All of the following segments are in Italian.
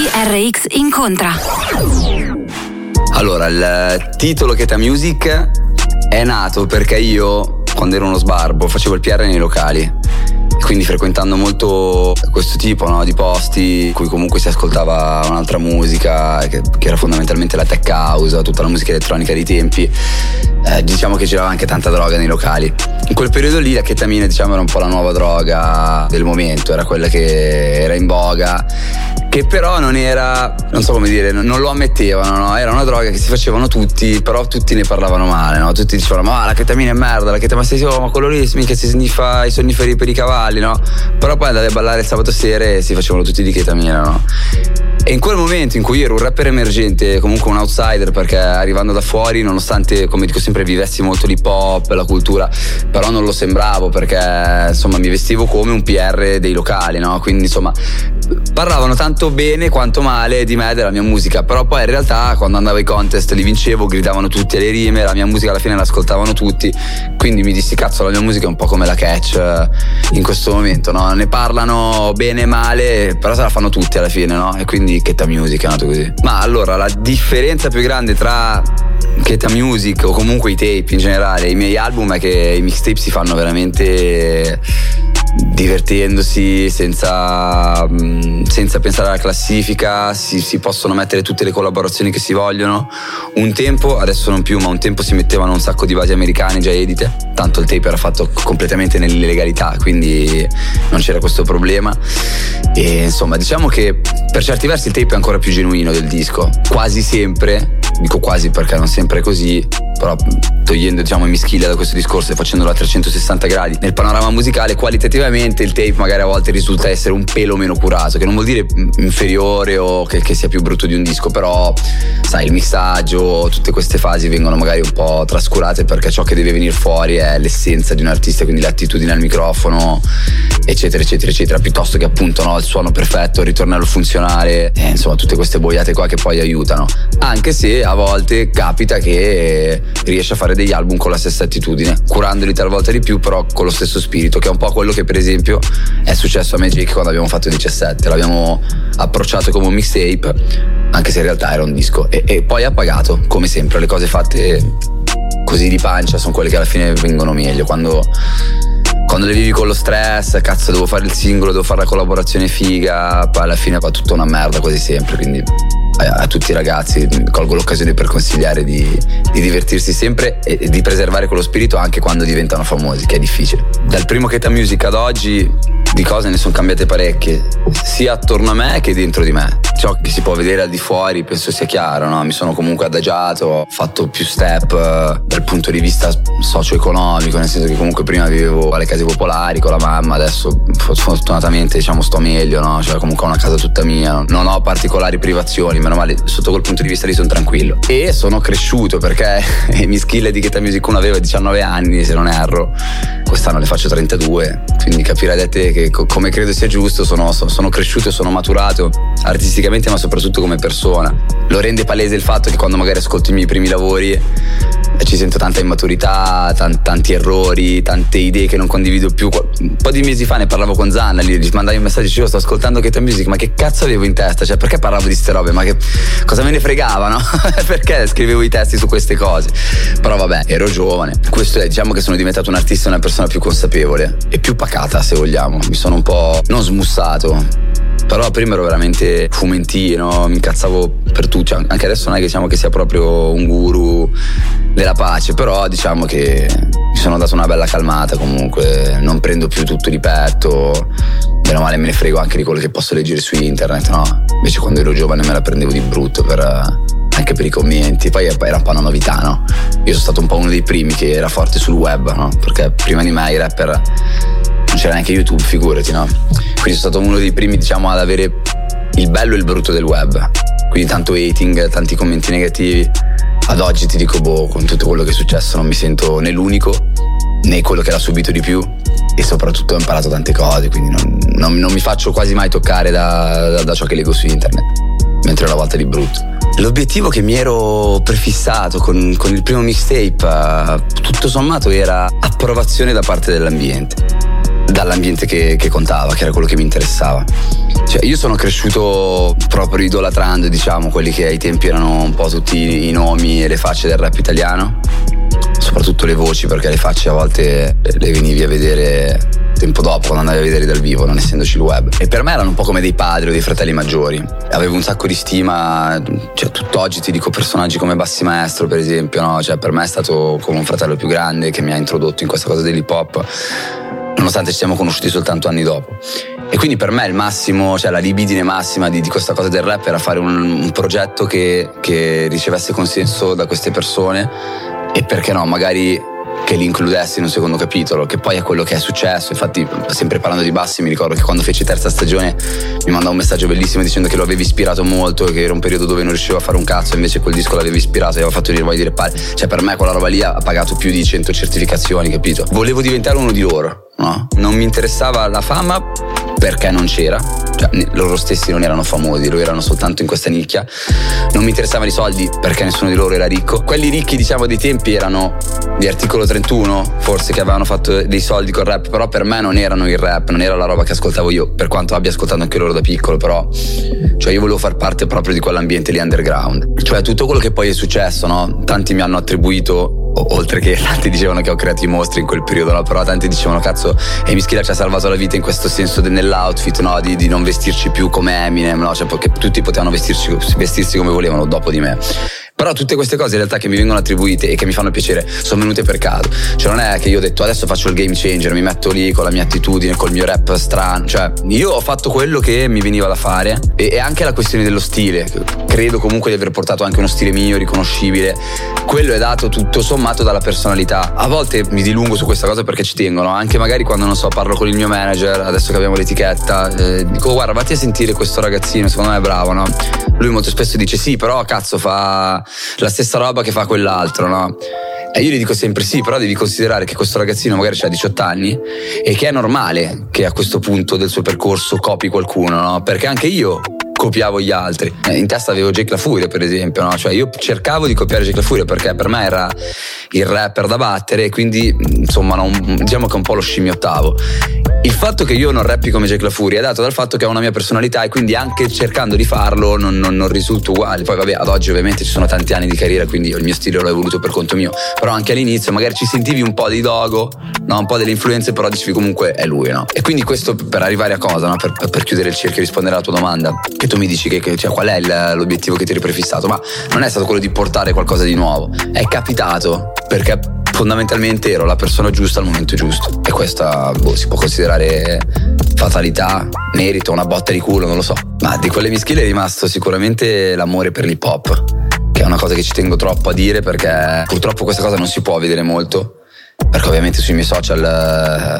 TRX incontra. Allora, il titolo Cheta Music è nato perché io, quando ero uno sbarbo, facevo il PR nei locali. Quindi frequentando molto questo tipo no, di posti in cui comunque si ascoltava un'altra musica, che, che, era fondamentalmente la tech house, tutta la musica elettronica dei tempi, eh, diciamo che girava anche tanta droga nei locali. In quel periodo lì la chetamina diciamo era un po' la nuova droga del momento, era quella che era in boga che però non era, non so come dire, non lo ammettevano, no? Era una droga che si facevano tutti, però tutti ne parlavano male, no? Tutti dicevano, ma la ketamina è merda, la ketamina sei oh, ma quello lì si sniffa i sonniferi per i cavalli, no? Però poi andavi a ballare il sabato sera e si facevano tutti di ketamina, no? E in quel momento in cui ero un rapper emergente, comunque un outsider, perché arrivando da fuori, nonostante, come dico sempre, vivessi molto l'hip hop, la cultura, però non lo sembravo perché insomma mi vestivo come un PR dei locali, no? Quindi insomma parlavano tanto bene quanto male di me e della mia musica, però poi in realtà quando andavo ai contest li vincevo, gridavano tutti alle rime, la mia musica alla fine l'ascoltavano tutti, quindi mi dissi cazzo la mia musica è un po' come la catch eh, in questo momento, no? Ne parlano bene e male, però se la fanno tutti alla fine, no? E quindi Cheta Music è nato così. Ma allora la differenza più grande tra Cheta Music o comunque i tape in generale, i miei album è che i mixtape si fanno veramente divertendosi senza, mm, senza, pensare alla classifica, si, si, possono mettere tutte le collaborazioni che si vogliono. Un tempo, adesso non più, ma un tempo si mettevano un sacco di basi americane già edite, tanto il tape era fatto completamente nell'illegalità, quindi non c'era questo problema. E insomma, diciamo che per certi versi il tape è ancora più genuino del disco, quasi sempre, dico quasi perché non sempre è così, però togliendo diciamo i mischili da questo discorso e facendolo a 360 gradi nel panorama musicale qualitativamente il tape magari a volte risulta essere un pelo meno curato che non vuol dire inferiore o che, che sia più brutto di un disco però sai il mixaggio tutte queste fasi vengono magari un po' trascurate perché ciò che deve venire fuori è l'essenza di un artista quindi l'attitudine al microfono eccetera eccetera eccetera. Piuttosto che appunto no, il suono perfetto il ritornello funzionale e, insomma tutte queste boiate qua che poi aiutano. Anche se a volte capita che riesce a fare degli album con la stessa attitudine, curandoli talvolta di più, però con lo stesso spirito, che è un po' quello che per esempio è successo a Magic quando abbiamo fatto 17. L'abbiamo approcciato come un mixtape, anche se in realtà era un disco, e, e poi ha pagato, come sempre, le cose fatte così di pancia sono quelle che alla fine vengono meglio. Quando quando le vivi con lo stress, cazzo, devo fare il singolo, devo fare la collaborazione figa, poi alla fine va tutta una merda quasi sempre, quindi a, tutti i ragazzi colgo l'occasione per consigliare di, di divertirsi sempre e, e, di preservare quello spirito anche quando diventano famosi, che è difficile. Dal primo Keta Music ad oggi di cose ne sono cambiate parecchie, sia attorno a me che dentro di me. Ciò che si può vedere al di fuori penso sia chiaro, no? mi sono comunque adagiato, ho fatto più step eh, dal punto di vista socio-economico, nel senso che comunque prima vivevo alle case popolari con la mamma, adesso fortunatamente diciamo sto meglio, no? cioè comunque ho una casa tutta mia, non ho particolari privazioni, meno male sotto quel punto di vista lì sono tranquillo. E sono cresciuto perché i miei skill di Cheta Music 1 avevo 19 anni se non erro, quest'anno ne faccio 32, quindi capirete che che come credo sia giusto sono, sono cresciuto e sono maturato artisticamente ma soprattutto come persona. Lo rende palese il fatto che quando magari ascolto i miei primi lavori ci sento tanta immaturità, tanti, tanti errori, tante idee che non condivido più. Un po' di mesi fa ne parlavo con Zanna, gli mandavi un messaggio, dicevo sto ascoltando Keto Music, ma che cazzo avevo in testa? Cioè perché parlavo di ste robe? Ma che cosa me ne fregava, no? perché scrivevo i testi su queste cose? Però vabbè, ero giovane. Questo è, diciamo che sono diventato un artista una persona più consapevole e più pacata se vogliamo. Mi sono un po' non smussato però prima ero veramente fumentino, mi incazzavo per tutto. Cioè, anche adesso non è che diciamo che sia proprio un guru della pace, però diciamo che mi sono dato una bella calmata comunque, non prendo più tutto di petto, meno male me ne frego anche di quello che posso leggere su internet, no? Invece quando ero giovane me la prendevo di brutto per, anche per i commenti, poi era un po' una novità, no? Io sono stato un po' uno dei primi che era forte sul web, no? Perché prima di me i rapper non c'era neanche YouTube, figurati, no? Quindi sono stato uno dei primi, diciamo, ad avere il bello e il brutto del web. Quindi tanto hating, tanti commenti negativi. Ad oggi ti dico, boh, con tutto quello che è successo non mi sento né l'unico né quello che l'ha subito di più e soprattutto ho imparato tante cose, quindi non, non, non mi faccio quasi mai toccare da, da, da ciò che leggo su internet, mentre una volta di brutto. L'obiettivo che mi ero prefissato con, con il primo mixtape, tutto sommato, era approvazione da parte dell'ambiente dall'ambiente che, che, contava, che era quello che mi interessava. Cioè, io sono cresciuto proprio idolatrando, diciamo, quelli che ai tempi erano un po' tutti i nomi e le facce del rap italiano, soprattutto le voci, perché le facce a volte le venivi a vedere tempo dopo quando andavi a vedere dal vivo, non essendoci il web. E per me erano un po' come dei padri o dei fratelli maggiori. Avevo un sacco di stima, cioè tutt'oggi ti dico personaggi come Bassi Maestro, per esempio, no? Cioè per me è stato come un fratello più grande che mi ha introdotto in questa cosa dell'hip hop nonostante ci siamo conosciuti soltanto anni dopo. E quindi per me il massimo, cioè la libidine massima di, di questa cosa del rap era fare un, un progetto che, che ricevesse consenso da queste persone e perché no, magari che li includessi in un secondo capitolo, che poi è quello che è successo. Infatti, sempre parlando di Bassi, mi ricordo che quando feci terza stagione mi mandò un messaggio bellissimo dicendo che lo avevi ispirato molto, che era un periodo dove non riuscivo a fare un cazzo, invece quel disco l'avevi ispirato e aveva fatto dire voglio dire pare. Cioè, per me quella roba lì ha pagato più di 100 certificazioni, capito? Volevo diventare uno di loro, no? Non mi interessava la fama perché non c'era, cioè loro stessi non erano famosi, loro erano soltanto in questa nicchia, non mi interessavano i soldi perché nessuno di loro era ricco, quelli ricchi diciamo dei tempi erano di articolo 31 forse che avevano fatto dei soldi col rap, però per me non erano il rap, non era la roba che ascoltavo io, per quanto abbia ascoltato anche loro da piccolo, però cioè io volevo far parte proprio di quell'ambiente lì underground, cioè tutto quello che poi è successo, no? Tanti mi hanno attribuito oltre che tanti dicevano che ho creato i mostri in quel periodo, no? però tanti dicevano cazzo e Mischila ci ha salvato la vita in questo senso nell'outfit, no? di, di, non vestirci più come Eminem, no? cioè, perché tutti potevano vestirsi, vestirsi come volevano dopo di me. Però tutte queste cose in realtà che mi vengono attribuite e che mi fanno piacere sono venute per caso. Cioè non è che io ho detto adesso faccio il game changer, mi metto lì con la mia attitudine, col mio rap strano. Cioè io ho fatto quello che mi veniva da fare e, e anche la questione dello stile. Credo comunque di aver portato anche uno stile mio riconoscibile. Quello è dato tutto sommato dalla personalità. A volte mi dilungo su questa cosa perché ci tengono. Anche magari quando non so, parlo con il mio manager, adesso che abbiamo l'etichetta, eh, dico guarda vatti a sentire questo ragazzino, secondo me è bravo, no? Lui molto spesso dice sì, però cazzo fa la stessa roba che fa quell'altro, no? E io gli dico sempre sì, però devi considerare che questo ragazzino magari ha 18 anni e che è normale che a questo punto del suo percorso copi qualcuno, no? Perché anche io copiavo gli altri. Eh, in testa avevo Jake La Furia, per esempio, no? Cioè io cercavo di copiare Jake La Furia perché per me era il rapper da battere e quindi insomma non, diciamo che un po' lo scimmiottavo. Il fatto che io non rappi come Jake La Furia è dato dal fatto che ho una mia personalità e quindi anche cercando di farlo non, non, non risulto uguale. Poi vabbè, ad oggi ovviamente ci sono tanti anni di carriera, quindi il mio stile l'ho evoluto per conto mio. Però anche all'inizio magari ci sentivi un po' di dogo, no? un po' delle influenze, però dicevi comunque è lui, no? E quindi questo per arrivare a cosa, no? per, per, chiudere il cerchio e rispondere alla tua domanda, che tu mi dici che, che cioè, qual è il, l'obiettivo che ti eri prefissato, ma non è stato quello di portare qualcosa di nuovo, è capitato perché fondamentalmente ero la persona giusta al momento giusto. E questa boh, si può considerare fatalità, merito, una botta di culo, non lo so. Ma di quelle mischile è rimasto sicuramente l'amore per l'hip hop, che è una cosa che ci tengo troppo a dire perché purtroppo questa cosa non si può vedere molto. Perché ovviamente sui miei social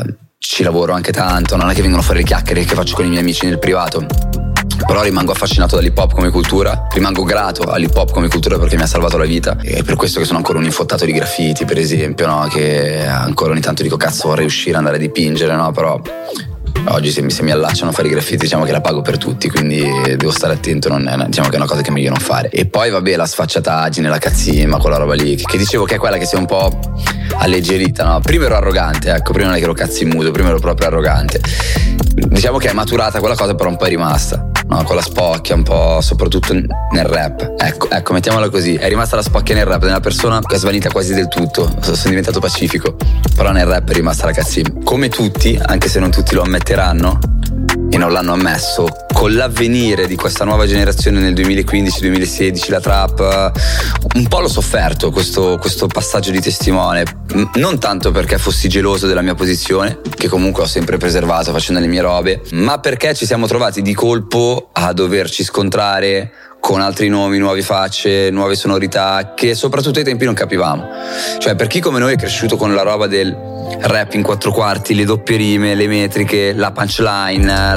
eh, ci lavoro anche tanto, non è che vengono fuori le chiacchiere che faccio con i miei amici nel privato però rimango affascinato dall'hip hop come cultura, rimango grato all'hip hop come cultura perché mi ha salvato la vita e è per questo che sono ancora un infottato di graffiti per esempio, no? che ancora ogni tanto dico cazzo vorrei uscire, andare a dipingere, no? però oggi se mi, se mi allacciano a fare i graffiti diciamo che la pago per tutti, quindi devo stare attento, è, diciamo che è una cosa che è meglio non fare. E poi vabbè la sfacciataggine, la cazzima, quella roba lì, che dicevo che è quella che si è un po' alleggerita, no? Prima ero arrogante, ecco, prima non è che ero cazzimuto, prima ero proprio arrogante. Diciamo che è maturata quella cosa, però un po' è rimasta, no? Con la spocchia, un po', soprattutto nel rap. Ecco, ecco, mettiamola così, è rimasta la spocchia nel rap, nella persona che è svanita quasi del tutto, sono diventato pacifico, però nel rap è rimasta la cazzima. Come tutti, anche se non tutti lo ammetteranno, e non l'hanno ammesso. Con l'avvenire di questa nuova generazione nel 2015-2016, la trap, un po' l'ho sofferto questo, questo passaggio di testimone. Non tanto perché fossi geloso della mia posizione, che comunque ho sempre preservato facendo le mie robe, ma perché ci siamo trovati di colpo a doverci scontrare con altri nomi, nuove facce, nuove sonorità che soprattutto ai tempi non capivamo. Cioè per chi come noi è cresciuto con la roba del rap in quattro quarti, le doppie rime, le metriche, la punchline,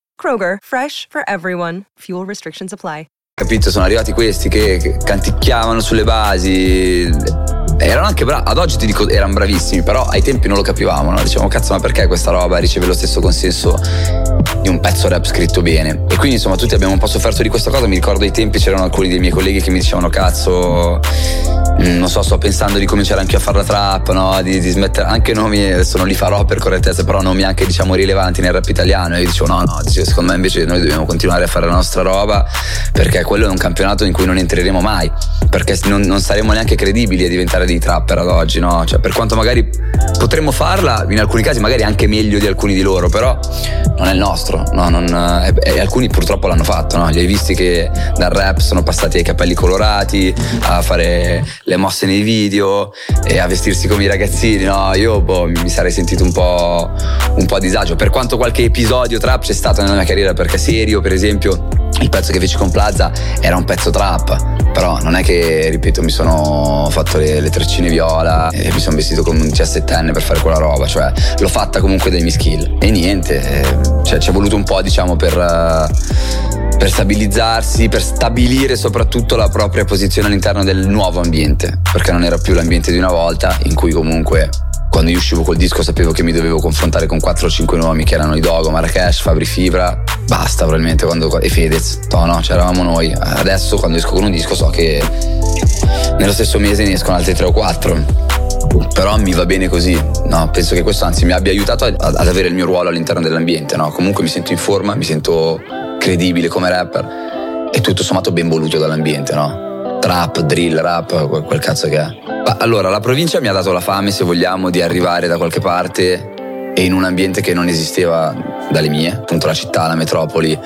Kroger, fresh for everyone. Fuel restrictions apply. Capito? Sono arrivati questi che, canticchiavano sulle basi. Erano anche bravi, ad oggi ti dico erano bravissimi, però ai tempi non lo capivamo, no? Dicevamo cazzo ma perché questa roba riceve lo stesso consenso di un pezzo rap scritto bene? E quindi insomma tutti abbiamo un po' sofferto di questa cosa, mi ricordo ai tempi c'erano alcuni dei miei colleghi che mi dicevano cazzo Mm, non so, sto pensando di cominciare anche a fare la trap, no? di, di, smettere anche nomi, adesso non li farò per correttezza, però nomi anche diciamo rilevanti nel rap italiano. E io dicevo no, no, dicevo, secondo me invece noi dobbiamo continuare a fare la nostra roba perché quello è un campionato in cui non entreremo mai, perché non, non saremo neanche credibili a diventare dei trapper ad oggi, no? Cioè, per quanto magari potremmo farla, in alcuni casi magari anche meglio di alcuni di loro, però non è il nostro, no? Non, e, e alcuni purtroppo l'hanno fatto, no? Li hai visti che dal rap sono passati ai capelli colorati, a fare le mosse nei video e a vestirsi come i ragazzini, no? Io boh, mi sarei sentito un po', un po' a disagio. Per quanto qualche episodio trap c'è stato nella mia carriera, perché Serio, per esempio, il pezzo che feci con Plaza era un pezzo trap, però non è che, ripeto, mi sono fatto le, le treccine viola e mi sono vestito come un 17enne per fare quella roba, cioè l'ho fatta comunque dai miei skill. E niente, cioè, ci è voluto un po', diciamo, per... Per stabilizzarsi, per stabilire soprattutto la propria posizione all'interno del nuovo ambiente, perché non era più l'ambiente di una volta in cui comunque quando io uscivo col disco sapevo che mi dovevo confrontare con 4 o 5 nomi che erano i Dogo, Marrakesh, Fabri Fibra, basta probabilmente quando, e Fedez, no no, c'eravamo noi. Adesso quando esco con un disco so che nello stesso mese ne escono altri 3 o 4 però mi va bene così, no? penso che questo anzi mi abbia aiutato ad avere il mio ruolo all'interno dell'ambiente, no? comunque mi sento in forma, mi sento credibile come rapper e tutto sommato ben voluto dall'ambiente, no? Trap, drill, rap, quel, cazzo che è. Allora, la provincia mi ha dato la fame, se vogliamo, di arrivare da qualche parte e in un ambiente che non esisteva dalle mie, appunto la città, la metropoli,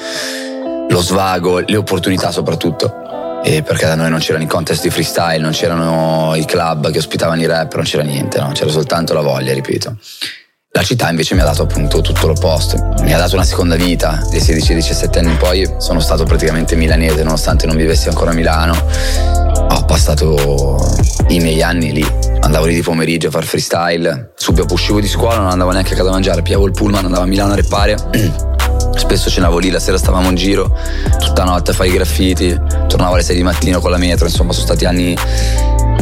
lo svago, le opportunità soprattutto. E perché da noi non c'erano i contest di freestyle, non c'erano i club che ospitavano i rap, non c'era niente, no? c'era soltanto la voglia, ripeto. La città invece mi ha dato appunto tutto l'opposto, mi ha dato una seconda vita, dai 16-17 anni in poi sono stato praticamente milanese nonostante non vivessi ancora a Milano. Ho passato i miei anni lì, andavo lì di pomeriggio a fare freestyle, subito uscivo di scuola, non andavo neanche a casa a mangiare, piavo il pullman, andavo a Milano a reppare. Spesso cenavo lì, la sera stavamo in giro, tutta notte a fare i graffiti, tornavo alle 6 di mattino con la metro, insomma sono stati anni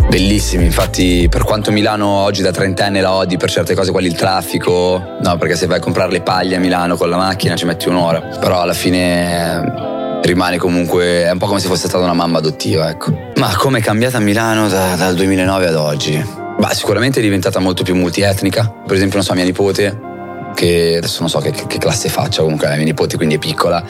Bellissimi, infatti per quanto Milano oggi da trentenne la odi per certe cose quali il traffico, no perché se vai a comprare le paglie a Milano con la macchina ci metti un'ora, però alla fine rimane comunque, è un po' come se fosse stata una mamma adottiva, ecco. Ma come è cambiata Milano da, dal 2009 ad oggi? Bah, sicuramente è diventata molto più multietnica, per esempio non so, mia nipote che adesso non so che, che classe faccia, comunque la mia nipote quindi è piccola,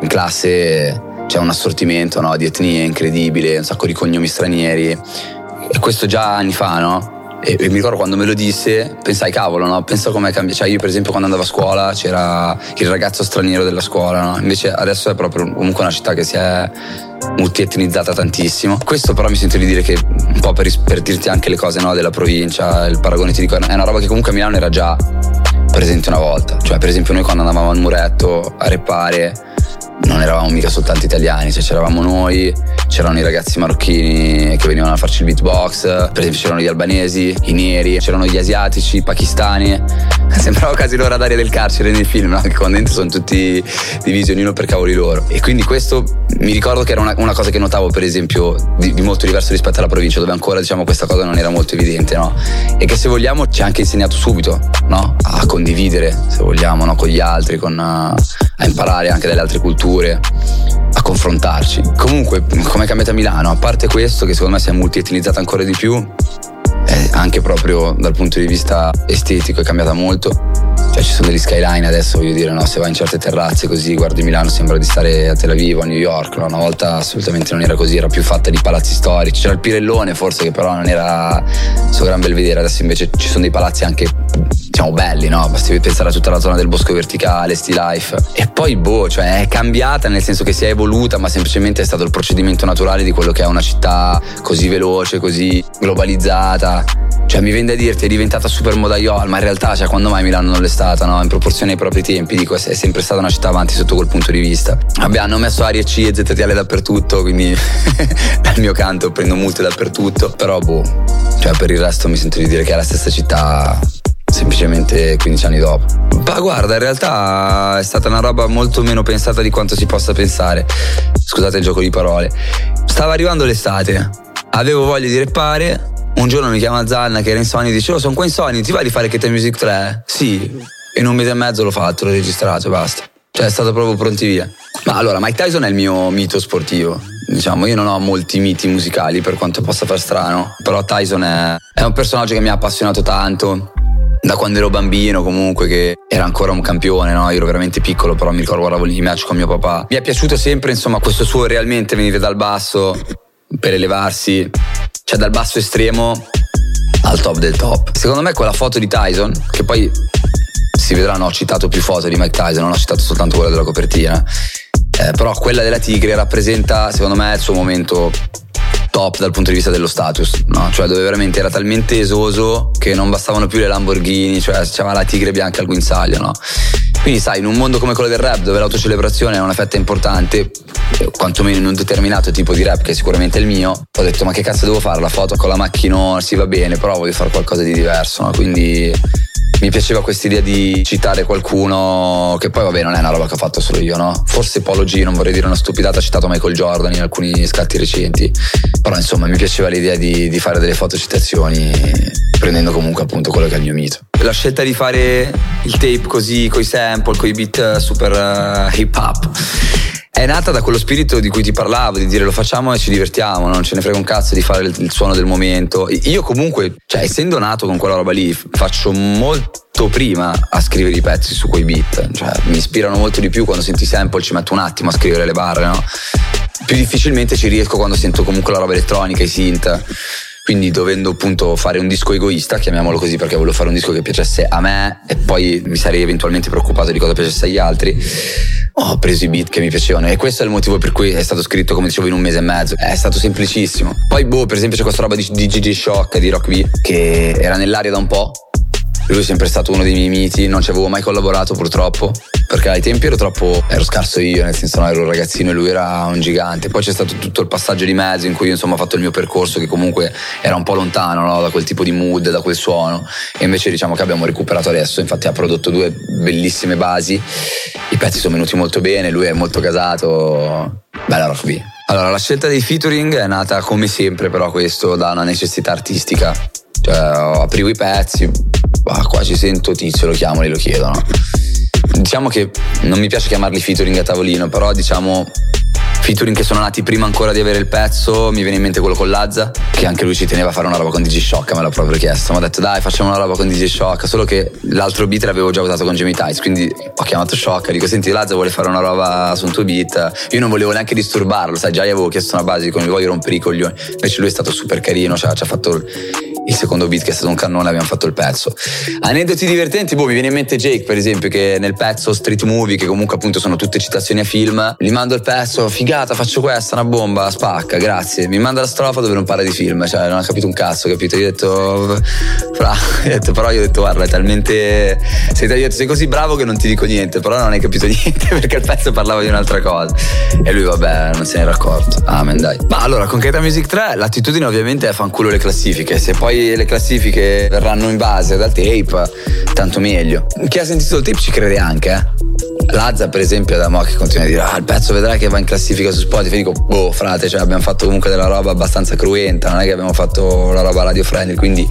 in classe c'è un assortimento no, di etnie incredibile, un sacco di cognomi stranieri e questo già anni fa, no? E, mi ricordo quando me lo disse, pensai cavolo, no? Penso come cambiato. Cioè, io, per esempio, quando andavo a scuola c'era il ragazzo straniero della scuola, no? Invece adesso è proprio comunque una città che si è multietnizzata tantissimo. Questo però mi sento di dire che un po' per, per dirti anche le cose no, della provincia, il paragone ti dico, è una roba che comunque a Milano era già presente una volta. Cioè, per esempio, noi quando andavamo al muretto a repare non eravamo mica soltanto italiani, cioè c'eravamo noi, c'erano i ragazzi marocchini che venivano a farci il beatbox, per esempio c'erano gli albanesi, i neri, c'erano gli asiatici, i pakistani. Sembrava quasi l'ora d'aria del carcere nel film, no? che qua dentro sono tutti divisi ognuno per cavoli loro. E quindi questo mi ricordo che era una, una cosa che notavo per esempio di, di, molto diverso rispetto alla provincia, dove ancora diciamo questa cosa non era molto evidente, no? E che se vogliamo ci ha anche insegnato subito, no? A condividere, se vogliamo, no? Con gli altri, con, a imparare anche dalle altre culture culture a confrontarci. Comunque, come è cambiata Milano, a parte questo, che secondo me si è multietnizzata ancora di più, anche proprio dal punto di vista estetico è cambiata molto. Cioè ci sono degli skyline adesso, voglio dire, no? se vai in certe terrazze così, guardi Milano, sembra di stare a Tel Aviv o a New York. No? Una volta assolutamente non era così, era più fatta di palazzi storici. C'era il Pirellone forse che però non era suo gran bel vedere, adesso invece ci sono dei palazzi anche diciamo belli, no? Basti pensare a tutta la zona del bosco verticale, sti life. E poi boh, cioè è cambiata nel senso che si è evoluta, ma semplicemente è stato il procedimento naturale di quello che è una città così veloce, così globalizzata. Cioè mi vende a dirti è diventata super modaiol, ma in realtà cioè, quando mai Milano non l'è stata, no? In proporzione ai propri tempi, dico, è sempre stata una città avanti sotto quel punto di vista. Vabbè, hanno messo aria C e ZTL dappertutto, quindi dal mio canto prendo multe dappertutto. Però boh, cioè per il resto mi sento di dire che è la stessa città semplicemente 15 anni dopo. Ma guarda, in realtà è stata una roba molto meno pensata di quanto si possa pensare. Scusate il gioco di parole. Stava arrivando l'estate, avevo voglia di repare. Un giorno mi chiama Zanna che era in Sony e dice: Oh, sono qua in Sony, ti va di fare Kete Music 3? Sì. In un mese e mezzo l'ho fatto, l'ho registrato, basta. Cioè è stato proprio pronti via. Ma allora, Mike Tyson è il mio mito sportivo. Diciamo, io non ho molti miti musicali per quanto possa far strano, però Tyson è, è un personaggio che mi ha appassionato tanto da quando ero bambino comunque che era ancora un campione, no? Io ero veramente piccolo, però mi ricordo guardavo i match con mio papà. Mi è piaciuto sempre, insomma, questo suo realmente venire dal basso per elevarsi, cioè dal basso estremo al top del top. Secondo me quella foto di Tyson, che poi si vedranno, ho citato più foto di Mike Tyson, non ho citato soltanto quella della copertina. Eh, però quella della tigre rappresenta, secondo me, il suo momento top dal punto di vista dello status, no? Cioè dove veramente era talmente esoso che non bastavano più le Lamborghini, cioè c'era la tigre bianca al guinzaglio, no? Quindi sai, in un mondo come quello del rap, dove l'autocelebrazione è una fetta importante, quantomeno in un determinato tipo di rap che è sicuramente il mio, ho detto ma che cazzo devo fare? La foto con la macchina si va bene, però voglio fare qualcosa di diverso, no? Quindi mi piaceva questa idea di citare qualcuno che poi vabbè non è una roba che ho fatto solo io, no? Forse Polo G, non vorrei dire una stupidata, ha citato Michael Jordan in alcuni scatti recenti, però insomma mi piaceva l'idea di, di fare delle fotocitazioni prendendo comunque appunto quello che è il mio mito. La scelta di fare il tape così, coi sample, coi beat super uh, hip hop è nata da quello spirito di cui ti parlavo, di dire lo facciamo e ci divertiamo, non ce ne frega un cazzo di fare il, il suono del momento. Io comunque, cioè essendo nato con quella roba lì, faccio molto prima a scrivere i pezzi su quei beat, cioè mi ispirano molto di più quando senti sample, ci metto un attimo a scrivere le barre, no? Più difficilmente ci riesco quando sento comunque la roba elettronica, i synth quindi dovendo appunto fare un disco egoista, chiamiamolo così perché volevo fare un disco che piacesse a me e poi mi sarei eventualmente preoccupato di cosa piacesse agli altri, ho preso i beat che mi piacevano e questo è il motivo per cui è stato scritto come dicevo in un mese e mezzo, è stato semplicissimo. Poi boh, per esempio c'è questa roba di, di GG Shock, di Rock B, che era nell'aria da un po', lui è sempre stato uno dei miei miti, non ci avevo mai collaborato purtroppo, perché ai tempi ero troppo, ero scarso io, nel senso no, ero un ragazzino e lui era un gigante. Poi c'è stato tutto il passaggio di mezzo in cui io insomma ho fatto il mio percorso che comunque era un po' lontano no, da quel tipo di mood, da quel suono. E invece diciamo che abbiamo recuperato adesso, infatti ha prodotto due bellissime basi, i pezzi sono venuti molto bene, lui è molto casato, bella rock B. Allora, la scelta dei featuring è nata come sempre, però questo da una necessità artistica. Cioè, aprivo i pezzi, bah, qua ci sento tizio, lo chiamo e lo chiedono. Diciamo che non mi piace chiamarli featuring a tavolino, però diciamo featuring che sono nati prima ancora di avere il pezzo, mi viene in mente quello con Lazza, che anche lui ci teneva a fare una roba con DJ Shock, me l'ha proprio chiesto. Mi ha detto dai facciamo una roba con DJ Shock, solo che l'altro beat l'avevo già usato con Jamie Tights, quindi ho chiamato Shock, dico senti Lazza vuole fare una roba su un tuo beat, io non volevo neanche disturbarlo, sai già gli avevo chiesto una base, come voglio rompere i coglioni, invece lui è stato super carino, cioè, ci ha fatto il secondo beat che è stato un cannone abbiamo fatto il pezzo. Aneddoti divertenti, boh, mi viene in mente Jake per esempio che nel pezzo Street Movie, che comunque appunto sono tutte citazioni a film, gli mando il pezzo, figata, faccio questa, una bomba, spacca, grazie. Mi manda la strofa dove non parla di film, cioè non ha capito un cazzo, capito? Io ho detto, fra, ho detto però io ho detto guarda, è talmente... Sei, detto, sei così bravo che non ti dico niente, però non hai capito niente perché il pezzo parlava di un'altra cosa. E lui vabbè, non se ne era accorto. Amen, dai. Ma allora, con Keta Music 3 l'attitudine ovviamente è fanculo le classifiche, se poi le classifiche verranno in base dal tape, tanto meglio. Chi ha sentito il tape ci crede anche, eh. Lazza per esempio da mo che continua a dire ah il pezzo vedrai che va in classifica su Spotify. Dico boh frate cioè abbiamo fatto comunque della roba abbastanza cruenta non è che abbiamo fatto la roba radio friendly quindi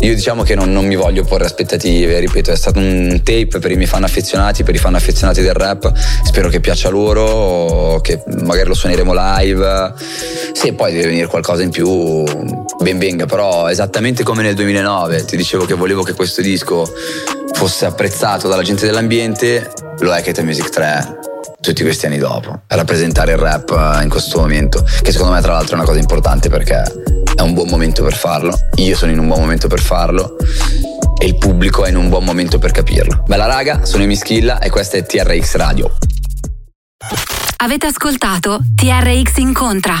io diciamo che non, non mi voglio porre aspettative ripeto è stato un tape per i miei fan affezionati per i fan affezionati del rap spero che piaccia loro che magari lo suoneremo live se poi deve venire qualcosa in più ben venga però esattamente come nel 2009 ti dicevo che volevo che questo disco fosse apprezzato dalla gente dell'ambiente lo è Kate Music 3 tutti questi anni dopo. Rappresentare il rap eh, in questo momento che secondo me tra l'altro è una cosa importante perché è un buon momento per farlo. Io sono in un buon momento per farlo e il pubblico è in un buon momento per capirlo. Bella raga sono Emischilla e questa è TRX Radio. Avete ascoltato TRX Incontra